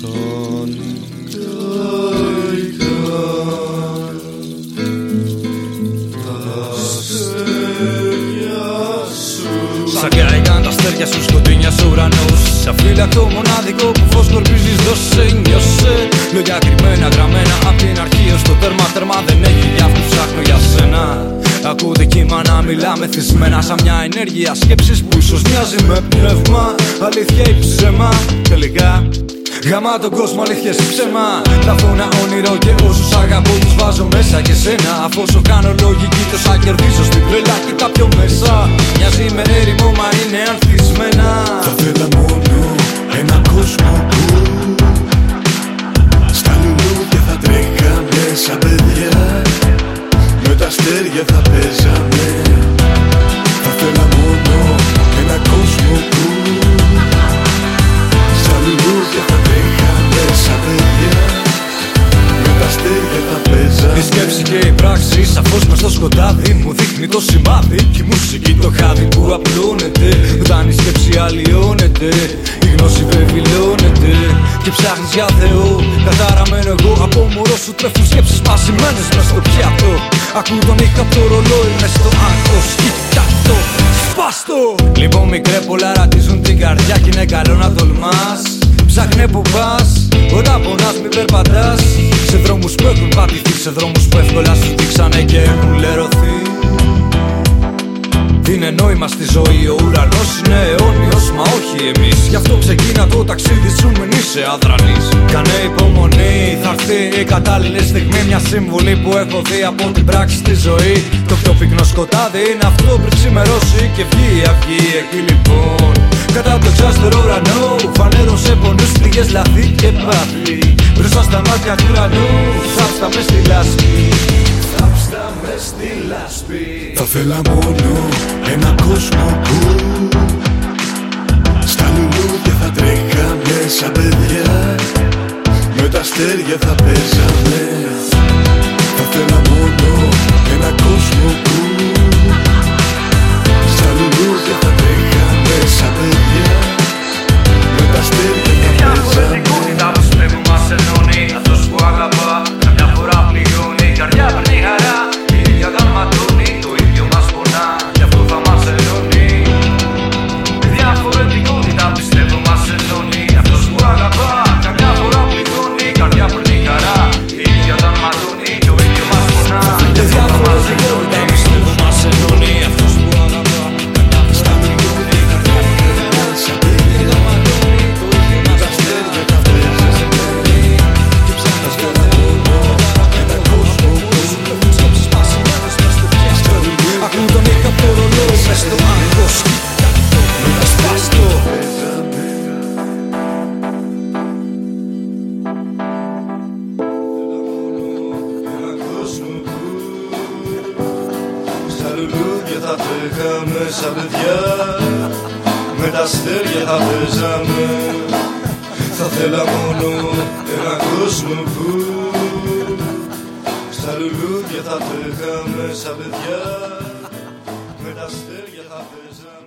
χάνει Σαν κάηκαν τα αστέρια σου σκοτεινιά σου ουρανούς. Σαν φύλακτο μοναδικό που φως σκορπίζεις δώσε νιώσε. Λόγια κρυμμένα γραμμένα απ' την αρχή ως το τέρμα τέρμα δεν έχει για αυτού ψάχνω για σένα. Ακούτε κύμα να μιλάμε θυσμένα σαν μια ενέργεια σκέψης που ίσως μοιάζει με πνεύμα. Αλήθεια ή ψέμα τελικά Γαμά τον κόσμο αλήθειες ψέμα. Θα ένα όνειρο και όσους αγαπώ τους βάζω μέσα και σένα. Αφού όσο κάνω λογική τόσα κερδίζω στην τρέλα τα πιο μέσα. Μοιάζει με έρημο μα είναι ανθισμένα. Θα θέλα και η πράξη σαφώς μες στο σκοτάδι Μου δείχνει το σημάδι και η μουσική το χάδι που απλώνεται. Όταν η σκέψη αλλοιώνεται Η γνώση βεβηλώνεται. Και ψάχνεις για Θεό Καταραμένο εγώ από μωρό σου τρέφουν σκέψεις σπασμένες μες στο πιάτο. Ακού τον ήχο από το ρολόι μες στο άγχος. Κοίτα το, σπάστο Λοιπόν μικρέ πολλά ρατίζουν την καρδιά και είναι καλό να τολμάς. Ψάχνε που πας Όταν πονάς μην περπατάς Σε δρόμους που έχουν πατηθεί Σε δρόμους που εύκολα σου δείξανε και έχουν λερωθεί. Είναι νόημα στη ζωή, ο ουρανός είναι αιώνιος μα όχι εμείς. Γι' αυτό ξεκίνα το ταξίδι σου μην είσαι αδρανής. Κάνε υπομονή, θα έρθει η κατάλληλη στιγμή. Μια σύμβουλη που έχω δει από την πράξη στη ζωή. Το πιο πυκνό σκοτάδι είναι αυτό πριν ξημερώσει και βγει η αυγή. Εκεί λοιπόν Κατά το εξάστερο ουρανό φανέρωσε πονούς, πληγές, λαθή και πάθη Μπροστά στα μάτια του ουρανού θάψτα μες στη λάσπη. Θάψτα μες στη λάσπη. Θα θέλα μόνο ένα κόσμο που Στα λουλούδια θα τρέχαμε σαν παιδιά. Με τα αστέρια θα παίζαμε λουλούδια θα τρέχαμε σαν παιδιά. Με τα αστέρια θα παίζαμε. Θα θέλα μόνο ένα κόσμο που Στα λουλούδια θα τρέχαμε σαν παιδιά. Με τα αστέρια θα παίζαμε.